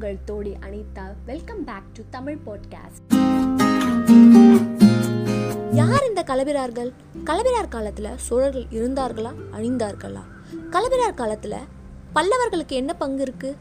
உங்கள் தோழி Anitha. Welcome back to Tamil podcast யார் இந்த கலபிரார்கள் கலபிரார் காலத்தில் சோழர்கள் இருந்தார்களா? அழிந்தார்களா? கலபிரார் காலத்தில் பல்லவர்களுக்கு என்ன பங்கு இருக்கு?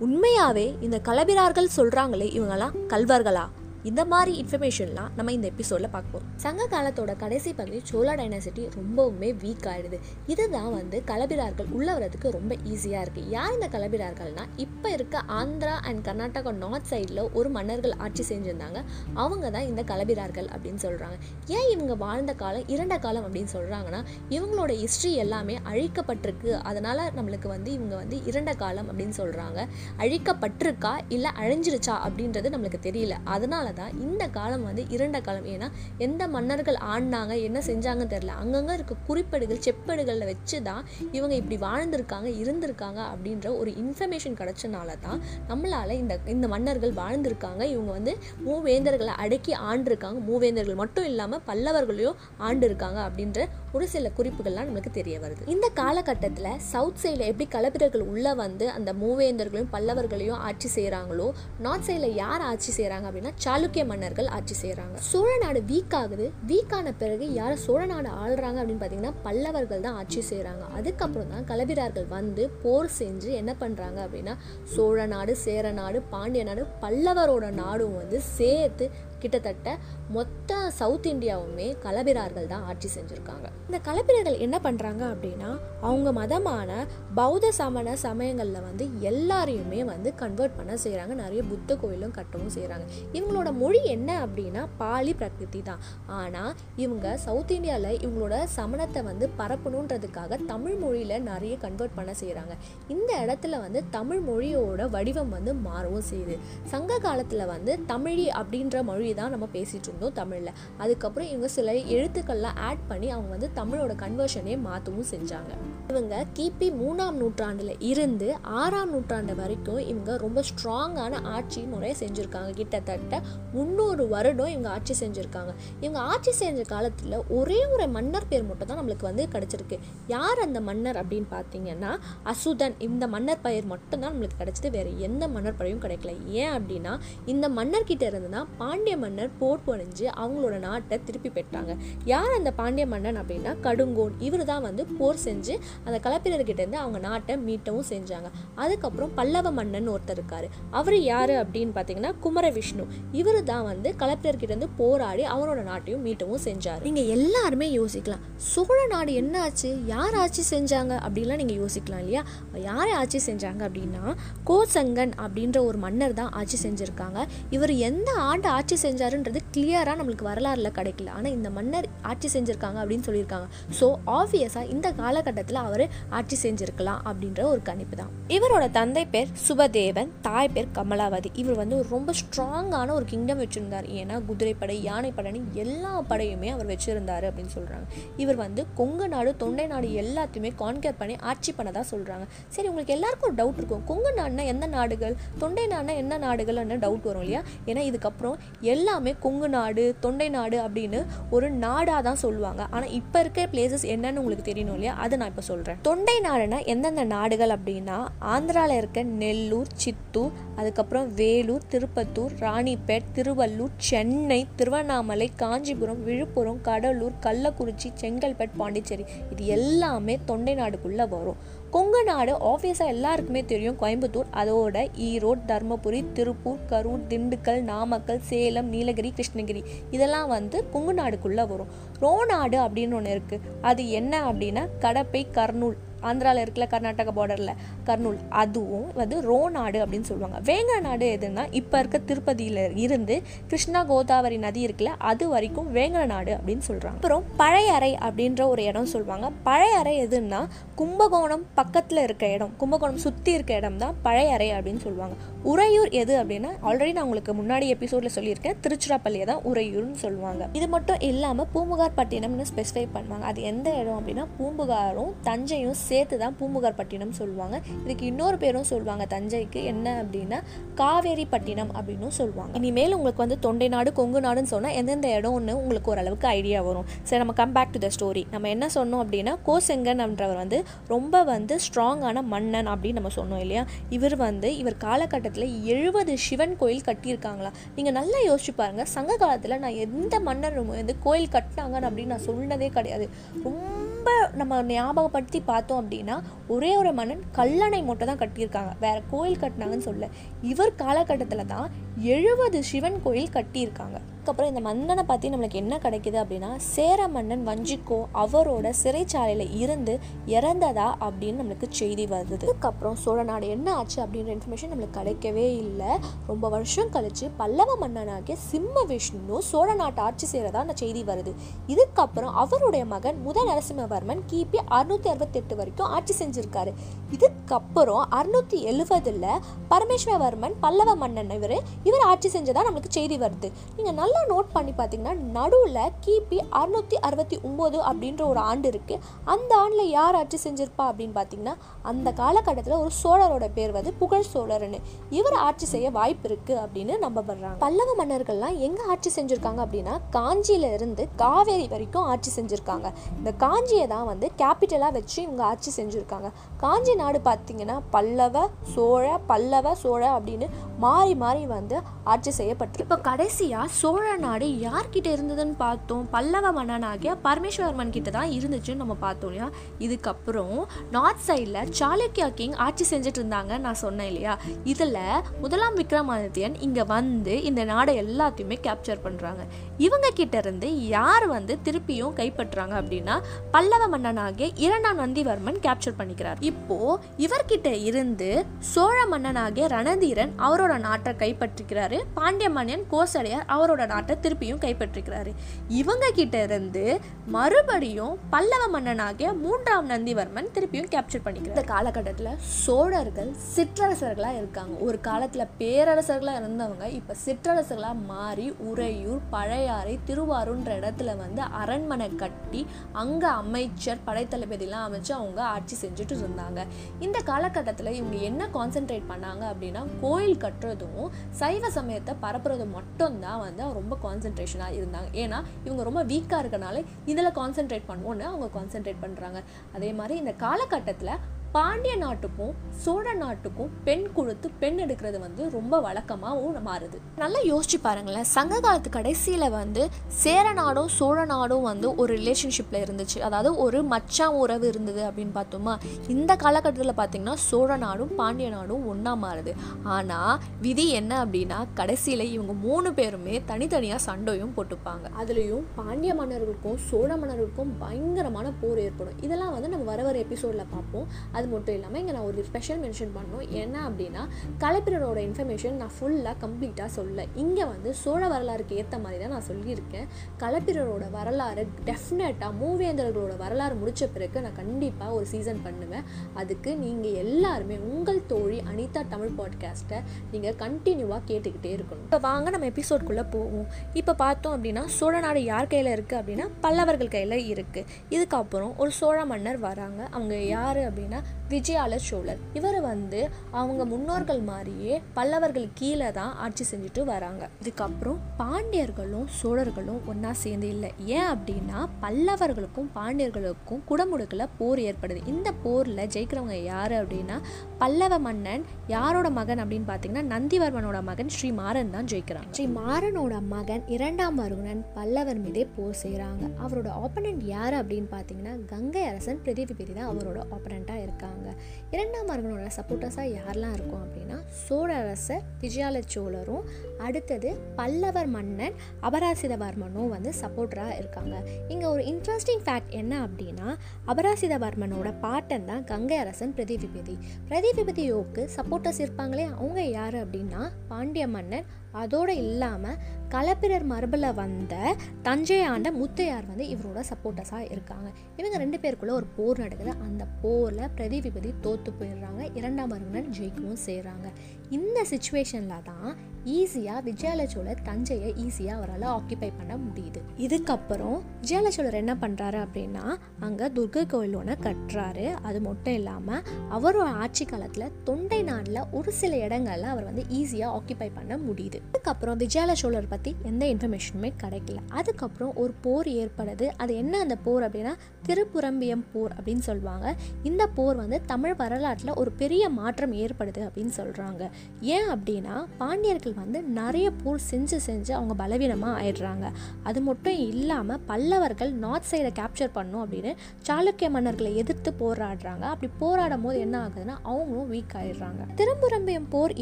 உண்மையாவே இந்த கலபிரார்கள் சொல்றாங்களே இவங்கெல்லாம் கல்வர்களா? இந்த மாதிரி இன்ஃபர்மேஷன்லாம் நம்ம இந்த எபிசோடில் பார்ப்போம் சங்க காலத்தோட கடைசி பகுதி சோழா டைனாசிட்டி ரொம்பவுமே வீக் ஆயிடுது. இதுதான் வந்து கலபிரார்கள் உள்ள வரதுக்கு ரொம்ப ஈஸியாக இருக்குது யார் இந்த கலபிரார்கள்னா இப்போ இருக்க ஆந்திரா அண்ட் கர்நாடகா நார்த் சைடில் ஒரு மன்னர்கள் ஆட்சி செஞ்சுருந்தாங்க. அவங்க தான் இந்த கலபிரார்கள் அப்படின்னு சொல்கிறாங்க ஏன் இவங்க வாழ்ந்த காலம் இரண்ட காலம் அப்படின்னு சொல்கிறாங்கன்னா இவங்களோட ஹிஸ்ட்ரி எல்லாமே அழிக்கப்பட்டிருக்கு. அதனால் நம்மளுக்கு வந்து இவங்க வந்து இரண்ட காலம் அப்படின்னு சொல்கிறாங்க அழிக்கப்பட்டிருக்கா இல்லை அழிஞ்சிருச்சா அப்படின்றது நம்மளுக்கு தெரியல. அதனால தான் இந்த காலம் வந்து இரண்ட காலம். ஏன்னா எந்த மன்னர்கள் ஆடினாங்க என்ன செஞ்சாங்கன்னு தெரியல. அங்கங்கே இருக்க குறிப்பேடுகள் செப்பேடுகளில் வச்சு தான் இவங்க இப்படி வாழ்ந்திருக்காங்க இருந்திருக்காங்க அப்படின்ற ஒரு இன்ஃபர்மேஷன் கிடைச்சனால தான் நம்மளால் இந்த இந்த மன்னர்கள் வாழ்ந்திருக்காங்க. இவங்க வந்து மூவேந்தர்களை அடக்கி ஆண்டிருக்காங்க. மூவேந்தர்கள் மட்டும் இல்லாமல் பல்லவர்களையும் ஆண்டிருக்காங்க அப்படின்ற ஒரு சில குறிப்புகள்லாம் நம்மளுக்கு தெரிய வருது. இந்த காலகட்டத்தில் சவுத் சைடில் எப்படி கலப்பிரர்கள் உள்ளே வந்து அந்த மூவேந்தர்களையும் பல்லவர்களையும் ஆட்சி செய்கிறாங்களோ நார்த் சைடில் யார் ஆட்சி செய்கிறாங்க அப்படின்னா சாளுக்கிய மன்னர்கள் ஆட்சி செய்கிறாங்க சோழ நாடு வீக் ஆகுது. வீக் ஆன பிறகு யார் சோழ நாடு ஆள்றாங்க அப்படின்னு பார்த்தீங்கன்னா பல்லவர்கள் தான் ஆட்சி செய்கிறாங்க அதுக்கப்புறம் தான் கலவிரார்கள் வந்து போர் செஞ்சு என்ன பண்ணுறாங்க அப்படின்னா சோழ நாடு சேர நாடு பாண்டிய நாடு பல்லவரோட நாடும் வந்து சேர்த்து கிட்டத்தட்ட மொத்த சவுத் இந்தியாவுமே கலபிரார்கள் தான் ஆட்சி செஞ்சுருக்காங்க. இந்த கலபிரர்கள் என்ன பண்ணுறாங்க அப்படின்னா அவங்க மதமான பௌத்த சமண சமயங்களில் வந்து எல்லாரையுமே வந்து கன்வெர்ட் பண்ண செய்கிறாங்க நிறைய புத்த கோயிலும் கட்டவும் செய்கிறாங்க இவங்களோட மொழி என்ன அப்படின்னா பாலி பிரகிருதி தான். ஆனால் இவங்க சவுத் இந்தியாவில் இவங்களோட சமணத்தை வந்து பரப்பணுன்றதுக்காக தமிழ் மொழியில் நிறைய கன்வெர்ட் பண்ண செய்கிறாங்க இந்த இடத்துல வந்து தமிழ் மொழியோட வடிவம் வந்து மாறவும் செய்யுது. சங்க காலத்தில் வந்து தமிழி அப்படின்ற மொழி தான் நம்ம பேசிகிட்டு இருந்தோம் தமிழில். அதுக்கப்புறம் இவங்க சில எழுத்துக்கள்லாம் ஆட் பண்ணி அவங்க வந்து தமிழோட கன்வர்ஷனே மாற்றவும் செஞ்சாங்க. இவங்க கிபி மூணாம் நூற்றாண்டில் இருந்து ஆறாம் நூற்றாண்டு வரைக்கும் இவங்க ரொம்ப ஸ்ட்ராங்கான ஆட்சி முறையை செஞ்சுருக்காங்க. கிட்டத்தட்ட முந்நூறு வருடம் இவங்க ஆட்சி செஞ்சுருக்காங்க. இவங்க ஆட்சி செஞ்ச காலத்தில் ஒரே ஒரு மன்னர் பேர் மட்டும் தான் நம்மளுக்கு வந்து கிடச்சிருக்கு. யார் அந்த மன்னர் அப்படின்னு பார்த்தீங்கன்னா அசுதன். இந்த மன்னர் பெயர் மட்டும் தான் நம்மளுக்கு கிடச்சிது. வேறு எந்த மன்னர் பெயரும் கிடைக்கல. ஏன் அப்படின்னா இந்த மன்னர்கிட்ட இருந்து தான் பாண்டிய மன்னர் போர் புரிஞ்சு அவங்களோட நாட்டை திருப்பி பெற்றாங்க. யார் அந்த பாண்டிய மன்னன் அப்படின்னா கடுங்கோன். இவர் தான் வந்து போர் செஞ்சு அந்த கலப்பிரர்கிட்ட இருந்து அவங்க நாட்டை மீட்டவும் செஞ்சாங்க. அதுக்கப்புறம் பல்லவ மன்னன் ஒருத்தர் இருக்காரு. அவர் யார் அப்படின்னு பார்த்தீங்கன்னா குமர விஷ்ணு. இவர் தான் வந்து கலப்பிரர்கிட்ட இருந்து போராடி அவரோட நாட்டையும் மீட்டவும் செஞ்சார். நீங்கள் எல்லாருமே யோசிக்கலாம். சோழ நாடு என்ன ஆச்சு? யார் ஆட்சி செஞ்சாங்க? அப்படின்லாம் நீங்க யோசிக்கலாம் இல்லையா? யார் ஆட்சி செஞ்சாங்க அப்படின்னா கோசங்கன் அப்படின்ற ஒரு மன்னர் தான் ஆட்சி செஞ்சுருக்காங்க. இவர் எந்த ஆண்டு ஆட்சி செஞ்சாருன்றது கிளியராக நம்மளுக்கு வரலாறில் கிடைக்கல. ஆனால் இந்த மன்னர் ஆட்சி செஞ்சிருக்காங்க அப்படின்னு சொல்லியிருக்காங்க. ஸோ ஆப்வியஸாக இந்த காலகட்டத்தில் அவர் ஆட்சி செஞ்சுருக்கலாம் அப்படின்ற ஒரு கணிப்பு தான். இவரோட தந்தை பேர் சுபதேவன் தாய் பேர் கமலாவதி. இவர் வந்து ஒரு ரொம்ப ஸ்ட்ராங்கான ஒரு கிங்டம் வச்சுருந்தார். ஏன்னா குதிரைப்படை யானைப்படைன்னு எல்லா படையுமே அவர் வச்சுருந்தாரு அப்படின்னு சொல்கிறாங்க இவர் வந்து கொங்கு நாடு தொண்டை நாடு எல்லாத்தையுமே கான்கேர் பண்ணி ஆட்சி பண்ணதாக சொல்கிறாங்க சரி உங்களுக்கு எல்லாருக்கும் ஒரு டவுட் இருக்கும். கொங்கு நாடுனா எந்த நாடுகள்? தொண்டை நாடுனா என்ன நாடுகள்னு டவுட் வரும் இல்லையா? ஏன்னா இதுக்கப்புறம் எல்லாமே கொங்கு நாடு தொண்டை நாடு அப்படின்னு ஒரு நாடாக தான் சொல்லுவாங்க. ஆனால் இப்போ இருக்கிற பிளேசஸ் என்னன்னு உங்களுக்கு தெரியணும் இல்லையா? அதை நான் இப்போ சொல்கிறேன் தொண்டை நாடுனா எந்தெந்த நாடுகள் அப்படின்னா ஆந்திராவில் இருக்க நெல்லூர் சித்தூர் அதுக்கப்புறம் வேலூர் திருப்பத்தூர் ராணிப்பேட் திருவள்ளூர் சென்னை திருவண்ணாமலை காஞ்சிபுரம் விழுப்புரம் கடலூர் கள்ளக்குறிச்சி செங்கல்பேட் பாண்டிச்சேரி. இது எல்லாமே தொண்டை நாடுக்குள்ளே வரும். கொங்கு நாடு ஆப்வியஸாக எல்லாருக்குமே தெரியும். கோயம்புத்தூர் அதோட ஈரோடு தர்மபுரி திருப்பூர் கரூர் திண்டுக்கல் நாமக்கல் சேலம் நீலகிரி கிருஷ்ணகிரி இதெல்லாம் வந்து கொங்கு நாடுக்குள்ளே வரும். ரோநாடு அப்படின்னு ஒன்று இருக்குது அது என்ன அப்படின்னா கடப்பை கர்னூல் ஆந்திராவில் இருக்கல கர்நாடகா பார்டரில் கர்னூல் அதுவும் வந்து ரோ நாடு அப்படின்னு சொல்லுவாங்க. வேங்க நாடு எதுன்னா இப்போ இருக்க திருப்பதியில் இருந்து கிருஷ்ணா கோதாவரி நதி இருக்குல்ல அது வரைக்கும் வேங்கட நாடு அப்படின்னு சொல்கிறாங்க அப்புறம் பழையறை அப்படின்ற ஒரு இடம் சொல்லுவாங்க. பழையறை எதுன்னா கும்பகோணம் பக்கத்தில் இருக்க இடம் கும்பகோணம் சுற்றி இருக்க இடம் தான் பழையறை அப்படின்னு சொல்லுவாங்க. உறையூர் எது அப்படின்னா ஆல்ரெடி நான் உங்களுக்கு முன்னாடி எபிசோடில் சொல்லியிருக்கேன். திருச்சிராப்பள்ளியை தான் உறையூர்னு சொல்லுவாங்க. இது மட்டும் இல்லாமல் பூம்புகார் பட்டினம்னு ஸ்பெசிஃபை பண்ணுவாங்க. அது எந்த இடம் அப்படின்னா பூம்புகாரும் தஞ்சையும் சேர்த்து தான் பூம்புகார்பட்டினம் சொல்லுவாங்க. இதுக்கு இன்னொரு பேரும் சொல்லுவாங்க தஞ்சைக்கு என்ன அப்படின்னா காவேரி பட்டினம் அப்படின்னும் சொல்லுவாங்க. இனிமேல் உங்களுக்கு வந்து தொண்டை நாடு கொங்கு நாடுன்னு சொன்னால் எந்தெந்த இடம்னு உங்களுக்கு ஓரளவுக்கு ஐடியா வரும். சரி நம்ம come back to the story நம்ம என்ன சொன்னோம் அப்படின்னா கோசெங்கன் அப்படின்றவர் வந்து ரொம்ப வந்து ஸ்ட்ராங்கான மன்னன் அப்படின்னு நம்ம சொன்னோம் இல்லையா? இவர் வந்து இவர் காலகட்டத்தில் எழுபது சிவன் கோயில் கட்டியிருக்காங்களா? நீங்கள் நல்லா யோசிச்சு பாருங்கள் சங்க காலத்தில் நான் எந்த மன்னர் வந்து கோயில் கட்டினாங்கன்னு அப்படின்னு நான் சொன்னதே கிடையாது. ரொம்ப ரொம்ப நம்ம ஞாபகப்படுத்தி பார்த்தோம் அப்படின்னா ஒரே ஒரு மன்னன் கல்லணை மட்டும் தான் கட்டியிருக்காங்க. வேற கோயில் கட்டினாங்கன்னு சொல்ல இவர் காலகட்டத்தில் தான் எழுபது சிவன் கோயில் கட்டியிருக்காங்க. அதுக்கப்புறம் இந்த மன்னனை பற்றி நம்மளுக்கு என்ன கிடைக்குது அப்படின்னா சேர மன்னன் வஞ்சிக்கோ அவரோட சிறைச்சாலையில் இருந்து இறந்ததா அப்படின்னு நம்மளுக்கு செய்தி வருது. அதுக்கப்புறம் சோழ நாடு என்ன ஆச்சு அப்படின்ற இன்ஃபர்மேஷன் நம்மளுக்கு கிடைக்கவே இல்லை. ரொம்ப வருஷம் கழிச்சு பல்லவ மன்னனாகிய சிம்ம விஷ்ணு சோழ நாட்டு ஆட்சி செய்கிறதா அந்த செய்தி வருது. இதுக்கப்புறம் அவருடைய மகன் முதல் நரசிம்மவர்மன் கிபி அறுநூத்தி அறுபத்தெட்டு வரைக்கும் ஆட்சி செஞ்சுருக்காரு. இதுக்கப்புறம் அறுநூத்தி எழுபதில் பரமேஸ்வரவர்மன் பல்லவ மன்னன் இவர் இவர் ஆட்சி செஞ்சதா நம்மளுக்கு செய்தி வருது. நீங்கள் நல்ல நோட் பண்ணி பார்த்தீங்கன்னா நடுவில் கிபி அறுநூற்றி அறுபத்தி ஒம்பது அப்படின்ற ஒரு ஆண்டு இருக்கு. அந்த ஆண்டில் யார் ஆட்சி செஞ்சுருப்பா அப்படின்னு பார்த்தீங்கன்னா அந்த காலகட்டத்தில் ஒரு சோழரோட பேர் வந்து புகழ் சோழர்னு. இவர் ஆட்சி செய்ய வாய்ப்பு இருக்கு அப்படின்னு நம்பப்படுறாங்க. பல்லவ மன்னர்கள்லாம் எங்கே ஆட்சி செஞ்சுருக்காங்க அப்படின்னா காஞ்சியில இருந்து காவேரி வரைக்கும் ஆட்சி செஞ்சுருக்காங்க. இந்த காஞ்சியை தான் வந்து கேபிட்டலாக வச்சு இவங்க ஆட்சி செஞ்சுருக்காங்க. காஞ்சி நாடு பார்த்தீங்கன்னா பல்லவ சோழ பல்லவ சோழ அப்படின்னு மாறி மாறி வந்து ஆட்சி செய்யப்பட்டிருக்கு இப்போ கடைசியாக சோழ நாடு யார்கிட்ட இருந்ததுன்னு பார்த்தோம்? பல்லவ மன்னனாகிய பரமேஸ்வரமன் கிட்ட தான் இருந்துச்சுன்னு நம்ம பார்த்தோம் இல்லையா? இதுக்கப்புறம் நார்த் சைடில் சாளுக்கியா கிங் ஆட்சி செஞ்சுட்டு இருந்தாங்க நான் சொன்னேன் இல்லையா? இதில் முதலாம் விக்ரமாதித்யன் இங்கே வந்து இந்த நாடை எல்லாத்தையுமே கேப்சர் பண்ணுறாங்க இவங்க கிட்ட இருந்து யார் வந்து திருப்பியும் கைப்பற்றுறாங்க அப்படின்னா பல்லவ மன்னனாகிய இரண்டாம் நந்திவர்மன் கேப்சர் பண்ணிக்கிறார். இப்போ இவர்கிட்ட இருந்து சோழ மன்னனாகிய ரணதீரன் அவரோட நாட்டை கைப்பற்றிக்கிறாரு பாண்டிய மன்னன் கோசடையார் அவரோட நாட்டை திருப்பியும் கைப்பற்றிக்கிறாரு இவங்க கிட்ட இருந்து மறுபடியும் பல்லவ மன்னனாகிய மூன்றாம் நந்திவர்மன் திருப்பியும் கேப்சர் பண்ணிக்கிறார். இந்த காலகட்டத்தில் சோழர்கள் சிற்றரசர்களாக இருக்காங்க. ஒரு காலத்தில் பேரரசர்களாக இருந்தவங்க இப்போ சிற்றரசர்களாக மாறி உறையூர் பழையாறை திருவாரூர்ன்ற இடத்துல வந்து அரண்மனை கட்டி அங்கே அமைச்சர் படைத்தளபதிலாம் அமைச்சு அவங்க ஆட்சி செஞ்சுட்டு இருந்தாங்க. இந்த காலகட்டத்தில் இவங்க என்ன கான்சென்ட்ரேட் பண்ணாங்க அப்படின்னா கோயில் கட்டுறதும் சைவ சமயத்தை பரப்புறது மட்டும்தான் வந்து ரொம்ப கான்சென்ட்ரேஷனாக இருந்தாங்க. ஏன்னா இவங்க ரொம்ப வீக்காக இருக்கனால இதில் கான்சென்ட்ரேட் பண்ணுவோன்னு அவங்க கான்சென்ட்ரேட் பண்ணுறாங்க அதே மாதிரி இந்த காலகட்டத்தில் பாண்டிய நாட்டுக்கும் சோழ நாட்டுக்கும் பெண் கொடுத்து பெண் எடுக்கிறது வந்து ரொம்ப வழக்கமாகவும் மாறுது. நல்லா யோசிச்சு பாருங்களேன். சங்க காலத்து கடைசியில் வந்து சேர நாடும் சோழ நாடும் வந்து ஒரு ரிலேஷன்ஷிப்பில் இருந்துச்சு. அதாவது ஒரு மச்சான் உறவு இருந்தது அப்படின்னு பார்த்தோமா? இந்த காலகட்டத்தில் பார்த்தீங்கன்னா சோழ நாடும் பாண்டிய நாடும் ஒன்றா மாறுது. ஆனால் விதி என்ன அப்படின்னா கடைசியில் இவங்க மூணு பேருமே தனித்தனியாக சண்டையும் போட்டுப்பாங்க. அதுலேயும் பாண்டிய மன்னர்களுக்கும் சோழ மன்னர்களுக்கும் பயங்கரமான போர் ஏற்படும். இதெல்லாம் வந்து நம்ம வர வர எபிசோடில் பார்ப்போம். அது மட்டும் இல்லாமல் இங்கே நான் ஒரு ஸ்பெஷல் மென்ஷன் பண்ணோம் என்ன அப்படின்னா கலைப்பிரரோட இன்ஃபர்மேஷன் நான் ஃபுல்லாக கம்ப்ளீட்டாக சொல்ல இங்கே வந்து சோழ வரலாறுக்கு ஏற்ற மாதிரி தான் நான் சொல்லியிருக்கேன். கலைப்பிரரோட வரலாறு டெஃபினட்டாக மூவேந்தர்களோட வரலாறு முடித்த பிறகு நான் கண்டிப்பாக ஒரு சீசன் பண்ணுவேன். அதுக்கு நீங்கள் எல்லாருமே உங்கள் தோழி அனிதா தமிழ் பாட்காஸ்ட்டை நீங்கள் கண்டினியூவாக கேட்டுக்கிட்டே இருக்கணும். இப்போ வாங்க நம்ம எபிசோட்குள்ளே போவோம். இப்போ பார்த்தோம் அப்படின்னா சோழ நாடு யார் கையில் இருக்குது அப்படின்னா பல்லவர்கள் கையில் இருக்குது இதுக்கப்புறம் ஒரு சோழ மன்னர் வராங்க. அவங்க யார் அப்படின்னா விஜயால சோழர். இவர் வந்து அவங்க முன்னோர்கள் மாதிரியே பல்லவர்கள் கீழே தான் ஆட்சி செஞ்சுட்டு வராங்க. இதுக்கப்புறம் பாண்டியர்களும் சோழர்களும் ஒன்றா சேர்ந்து இல்லை. ஏன் அப்படின்னா பல்லவர்களுக்கும் பாண்டியர்களுக்கும் குடமுடுக்கில் போர் ஏற்படுது. இந்த போரில் ஜெயிக்கிறவங்க யார் அப்படின்னா பல்லவ மன்னன் யாரோட மகன் அப்படின்னு பார்த்தீங்கன்னா நந்திவர்மனோட மகன் ஸ்ரீ மாறன் தான் ஜெயிக்கிறாங்க. ஸ்ரீ மாறனோட மகன் இரண்டாம் வருணன் பல்லவர் மீதே போர் செய்கிறாங்க அவரோட ஆப்பனண்ட் யார் அப்படின்னு பார்த்தீங்கன்னா கங்கை அரசன் பிரதிபிபதி தான் அவரோட ஆப்பனண்ட்டாக இருக்காங்க. இரண்டாம் வருணனோட சப்போர்ட்டர்ஸாக யாரெல்லாம் இருக்கும் அப்படின்னா சோழரசர் விஜயால சோழரும் அடுத்தது பல்லவர் மன்னன் அபராசிதவர்மனும் வந்து சப்போர்ட்டராக இருக்காங்க. இங்கே ஒரு இன்ட்ரெஸ்டிங் ஃபேக்ட் என்ன அப்படின்னா அபராசிதவர்மனோட பாட்டன் தான் கங்கை அரசன் பிரதிவிபதி. பிரதிவிபதியோக்கு சப்போர்ட்டர்ஸ் இருப்பாங்களே அவங்க யார் அப்படின்னா பாண்டிய மன்னன் அதோடு இல்லாமல் களப்பிரர் மரபில் வந்த தஞ்சை ஆண்ட முத்தையார் வந்து இவரோட சப்போர்ட்டர்ஸாக இருக்காங்க. இவங்க ரெண்டு பேருக்குள்ளே ஒரு போர் நடக்குது. அந்த போரில் பிரதி விபதி போயிடுறாங்க. இரண்டாம் மருங்கன் ஜெயிக்கவும் செய்கிறாங்க இந்த சுச்சுவேஷனில் தான் ஈஸியாக விஜயாலய சோழர் தஞ்சையை ஈஸியாக அவரால் ஆக்கியபை பண்ண முடியுது. இதுக்கப்புறம் விஜயாலய சோழர் என்ன பண்ணுறாரு அப்படின்னா அங்கே துர்கை கோயில் ஒன்று கட்டுறாரு. அது மட்டும் இல்லாமல் அவரோட ஆட்சி காலத்தில் தொண்டை நாட்டில் ஒரு சில இடங்கள்ல அவர் வந்து ஈஸியாக ஆக்கியபை பண்ண முடியுது. அதுக்கப்புறம் விஜயாலய சோழர் பற்றி எந்த இன்ஃபர்மேஷனுமே கிடைக்கல. அதுக்கப்புறம் ஒரு போர் ஏற்படுது. அது என்ன அந்த போர் அப்படின்னா திருப்புரம்பியம் போர் அப்படின்னு சொல்லுவாங்க. இந்த போர் வந்து தமிழ் வரலாற்றில் ஒரு பெரிய மாற்றம் ஏற்படுது அப்படின்னு சொல்கிறாங்க ஏன் அப்படின்னா பாண்டியர்கள் வந்து நிறைய போர் செஞ்சு செஞ்சு அவங்க பலவீனமாக ஆயிடுறாங்க. அது மட்டும் இல்லாமல் பல்லவர்கள் நார்த் சைடை கேப்சர் பண்ணும் அப்படின்னு சாளுக்கிய மன்னர்களை எதிர்த்து போராடுறாங்க. அப்படி போராடும் போது என்ன ஆகுதுன்னா அவங்களும் வீக் ஆயிடுறாங்க. திரும்புரம்பியம் போர்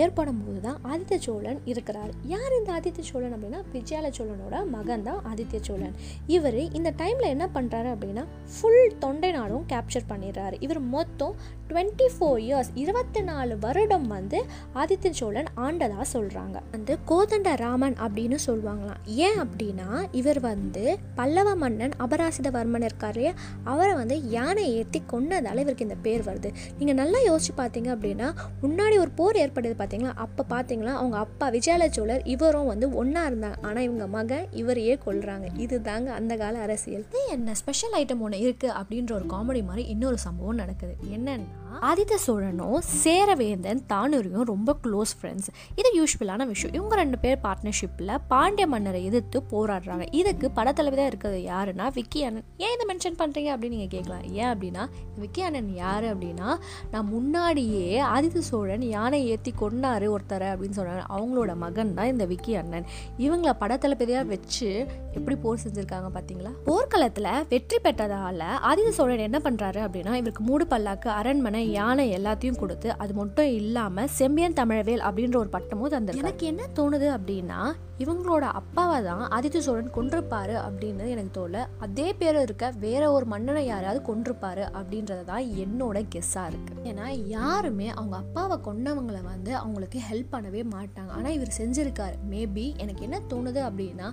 ஏற்படும் போது தான் ஆதித்ய சோழன் இருக்கிறார். யார் இந்த ஆதித்ய சோழன் அப்படின்னா விஜயால சோழனோட மகன் தான் ஆதித்ய சோழன். இவர் இந்த டைமில் என்ன பண்ணுறாரு அப்படின்னா ஃபுல் தொண்டை நாடும் கேப்சர் பண்ணிடுறாரு. இவர் மொத்தம் டுவெண்ட்டி ஃபோர் இயர்ஸ் இருபத்தி நாலு வருடம் வந்து ஆதித்ய சோழன் ஆண்டதாக சொல்கிறாங்க வந்து கோதண்ட ராமன் அப்படின்னு சொல்லுவாங்களாம். ஏன் அப்படின்னா இவர் வந்து பல்லவ மன்னன் அபராசிதவர்மன் இருக்காரு அவரை வந்து யானை ஏற்றி கொன்னதால் இவருக்கு இந்த பேர் வருது. நீங்கள் நல்லா யோசிச்சு பார்த்தீங்க அப்படின்னா முன்னாடி ஒரு போர் ஏற்பட்டது பார்த்தீங்களா அப்போ பார்த்தீங்களா அவங்க அப்பா விஜயால சோழர் இவரும் வந்து ஒன்றா இருந்தாங்க. ஆனால் இவங்க மகன் இவரையே கொள்றாங்க இது தாங்க அந்த கால அரசியல். என்ன ஸ்பெஷல் ஐட்டம் ஒன்று இருக்குது அப்படின்ற ஒரு காமெடி மாதிரி இன்னொரு சம்பவம் நடக்குது. என்னன்னா ஆதித்த சோழனும் சேரவேந்தன் தானூரியும் ரொம்ப க்ளோஸ் ஃப்ரெண்ட்ஸ் இது யூஸ்வலான விஷயம். இவங்க ரெண்டு பேர் பார்ட்னர்ஷிப்பில் பாண்டிய மன்னரை எதிர்த்து போராடுறாங்க. இதுக்கு படத்தலைவிதான் இருக்கிறது யாருன்னா விக்கி அண்ணன். ஏன் இதை மென்ஷன் பண்ணுறீங்க அப்படின்னு நீங்கள் கேட்கலாம். ஏன் அப்படின்னா விக்கி அண்ணன் யார் அப்படின்னா நான் முன்னாடியே ஆதித்த சோழன் யானை ஏற்றி கொண்டாரு ஒருத்தரை அப்படின்னு சொன்னாங்க. அவங்களோட மகன் தான் இந்த விக்கி அண்ணன். இவங்களை படத்தளபதியாக வச்சு எப்படி போர் செஞ்சுருக்காங்க பார்த்தீங்களா போர்க்களத்தில் வெற்றி பெற்றதால் ஆதித்த சோழன் என்ன பண்ணுறாரு அப்படின்னா இவருக்கு மூடு பல்லாக்கு அரண்மனை யானை எல்லாத்தையும் கொடுத்து அது மட்டும் இல்லாமல் செம்பியன் தமிழவேல் அப்படின்ற ஒரு பட்டமும் தந்து எனக்கு என்ன தோணுது அப்படின்னா இவங்களோட அப்பாவை தான் ஆதித்ய சோழன் கொன்றிருப்பாரு அப்படின்னு எனக்கு தோல அதே பேர் இருக்க வேற ஒரு மன்னனை யாராவது கொன்றிருப்பாரு அப்படின்றது தான் என்னோட கெஸ்ஸாக இருக்கு. ஏன்னா யாருமே அவங்க அப்பாவை கொண்டவங்களை வந்து அவங்களுக்கு ஹெல்ப் பண்ணவே மாட்டாங்க. ஆனால் இவர் செஞ்சிருக்காரு. மேபி எனக்கு என்ன தோணுது அப்படின்னா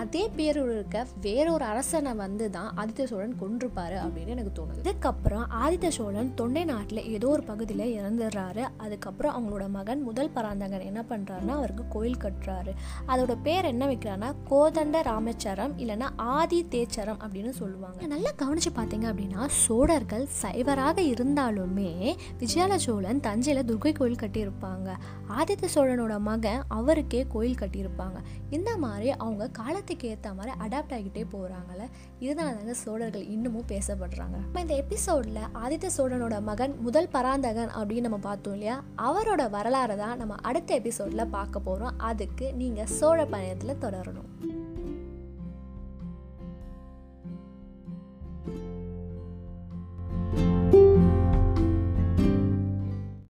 அதே பேர் இருக்க வேற ஒரு அரசனை வந்து தான் ஆதித்ய சோழன் கொன்றிருப்பாரு அப்படின்னு எனக்கு தோணுது. இதுக்கப்புறம் ஆதித்ய சோழன் தொண்டை நாட்டில் ஏதோ ஒரு பகுதியில் இறந்துடுறாரு. அதுக்கப்புறம் அவங்களோட மகன் முதல் பராந்தகன் என்ன பண்ணுறாருன்னா அவருக்கு கோயில் கட்டுறாரு. அதோட பேர் என்ன வைக்கிறான்னா கோதண்ட ராமச்சரம் இல்லைன்னா ஆதி தேச்சரம் அப்படின்னு சொல்லுவாங்க. நல்லா கவனிச்சு பார்த்தீங்க அப்படின்னா சோழர்கள் சைவராக இருந்தாலுமே விஜயால சோழன் தஞ்சையில் துர்கை கோயில் கட்டியிருப்பாங்க. ஆதித்த சோழனோட மகன் அவருக்கே கோயில் கட்டியிருப்பாங்க. இந்த மாதிரி அவங்க காலத்துக்கு ஏற்ற மாதிரி அடாப்ட் ஆகிட்டே போகிறாங்கல்ல இதனால தாங்க சோழர்கள் இன்னமும் பேசப்படுறாங்க. நம்ம இந்த எபிசோடில் ஆதித்த சோழனோட மகன் முதல் பராந்தகன் அப்படின்னு நம்ம பார்த்தோம் இல்லையா? அவரோட வரலாறு தான் நம்ம அடுத்த எபிசோடில் பார்க்க போகிறோம் அதுக்கு நீங்கள் சோழ பயணத்தில் தொடரணும்.